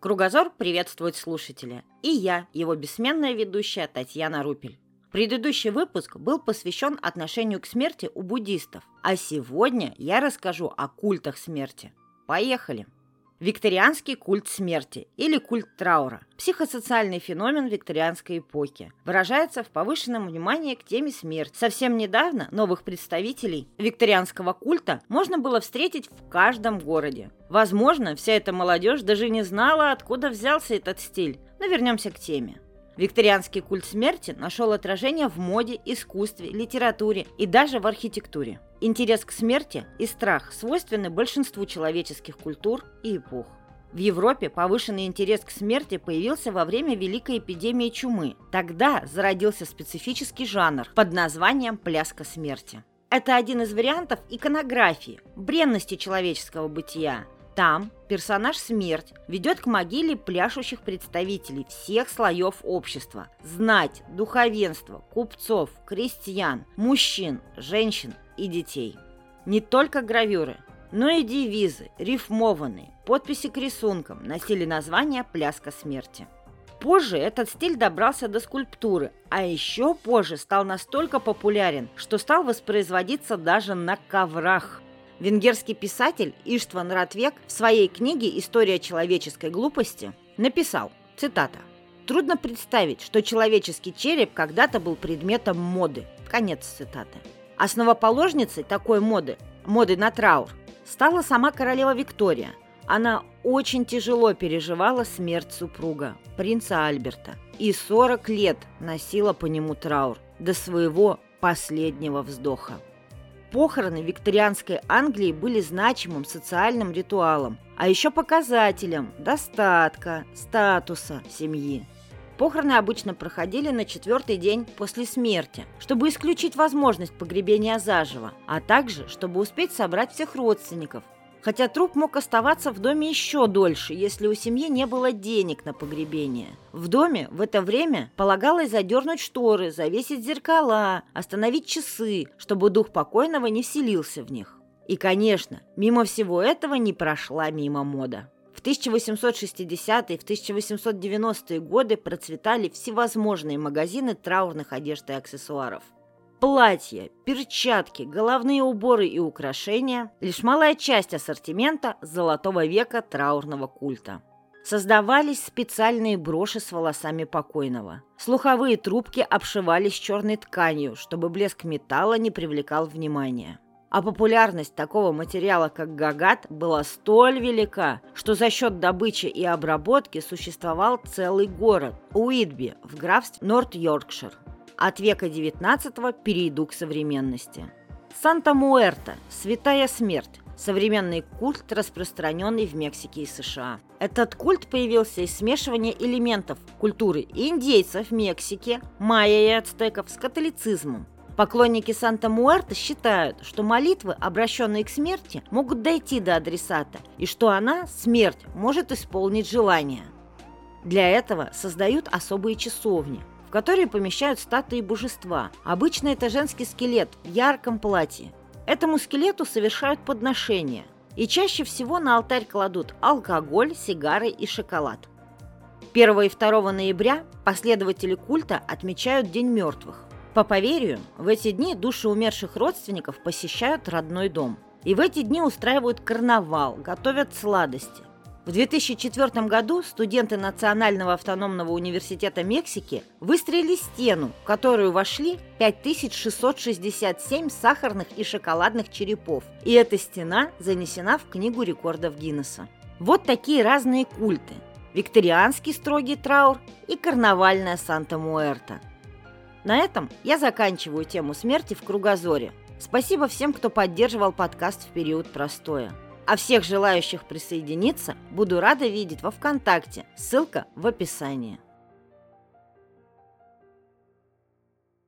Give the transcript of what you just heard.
Кругозор приветствует слушателя. И я, его бессменная ведущая Татьяна Рупель. Предыдущий выпуск был посвящен отношению к смерти у буддистов, а сегодня я расскажу о культах смерти. Поехали! Викторианский культ смерти или культ траура – психосоциальный феномен викторианской эпохи. Выражается в повышенном внимании к теме смерти. Совсем недавно новых представителей викторианского культа можно было встретить в каждом городе. Возможно, вся эта молодежь даже не знала, откуда взялся этот стиль. Но вернемся к теме. Викторианский культ смерти нашел отражение в моде, искусстве, литературе и даже в архитектуре. Интерес к смерти и страх свойственны большинству человеческих культур и эпох. В Европе повышенный интерес к смерти появился во время Великой эпидемии чумы. Тогда зародился специфический жанр под названием «пляска смерти». Это один из вариантов иконографии, бренности человеческого бытия, там персонаж Смерть ведет к могиле пляшущих представителей всех слоев общества. Знать, духовенство, купцов, крестьян, мужчин, женщин и детей. Не только гравюры, но и девизы, рифмованные, подписи к рисункам носили название «Пляска смерти». Позже этот стиль добрался до скульптуры, а еще позже стал настолько популярен, что стал воспроизводиться даже на коврах – Венгерский писатель Иштван Ратвек в своей книге «История человеческой глупости» написал, цитата, «Трудно представить, что человеческий череп когда-то был предметом моды». Конец цитаты. Основоположницей такой моды, моды на траур, стала сама королева Виктория. Она очень тяжело переживала смерть супруга, принца Альберта, и 40 лет носила по нему траур до своего последнего вздоха. Похороны викторианской Англии были значимым социальным ритуалом, а еще показателем достатка, статуса семьи. Похороны обычно проходили на четвертый день после смерти, чтобы исключить возможность погребения заживо, а также чтобы успеть собрать всех родственников, Хотя труп мог оставаться в доме еще дольше, если у семьи не было денег на погребение. В доме в это время полагалось задернуть шторы, завесить зеркала, остановить часы, чтобы дух покойного не вселился в них. И, конечно, мимо всего этого не прошла мимо мода. В 1860-е и в 1890-е годы процветали всевозможные магазины траурных одежд и аксессуаров – Платья, перчатки, головные уборы и украшения – лишь малая часть ассортимента золотого века траурного культа. Создавались специальные броши с волосами покойного. Слуховые трубки обшивались черной тканью, чтобы блеск металла не привлекал внимания. А популярность такого материала, как гагат, была столь велика, что за счет добычи и обработки существовал целый город – Уитби в графстве Норт-Йоркшир. От века XIX перейду к современности. Санта-Муэрта – святая смерть, современный культ, распространенный в Мексике и США. Этот культ появился из смешивания элементов культуры индейцев Мексики, майя и ацтеков с католицизмом. Поклонники Санта-Муэрта считают, что молитвы, обращенные к смерти, могут дойти до адресата, и что она, смерть, может исполнить желание. Для этого создают особые часовни – в которые помещают статуи божества. Обычно это женский скелет в ярком платье. Этому скелету совершают подношения. И чаще всего на алтарь кладут алкоголь, сигары и шоколад. 1 и 2 ноября последователи культа отмечают День мертвых. По поверью, в эти дни души умерших родственников посещают родной дом. И в эти дни устраивают карнавал, готовят сладости. В 2004 году студенты Национального автономного университета Мексики выстроили стену, в которую вошли 5667 сахарных и шоколадных черепов. И эта стена занесена в Книгу рекордов Гиннесса. Вот такие разные культы. Викторианский строгий траур и карнавальная Санта-Муэрта. На этом я заканчиваю тему смерти в кругозоре. Спасибо всем, кто поддерживал подкаст в период простоя. А всех желающих присоединиться буду рада видеть во ВКонтакте. Ссылка в описании.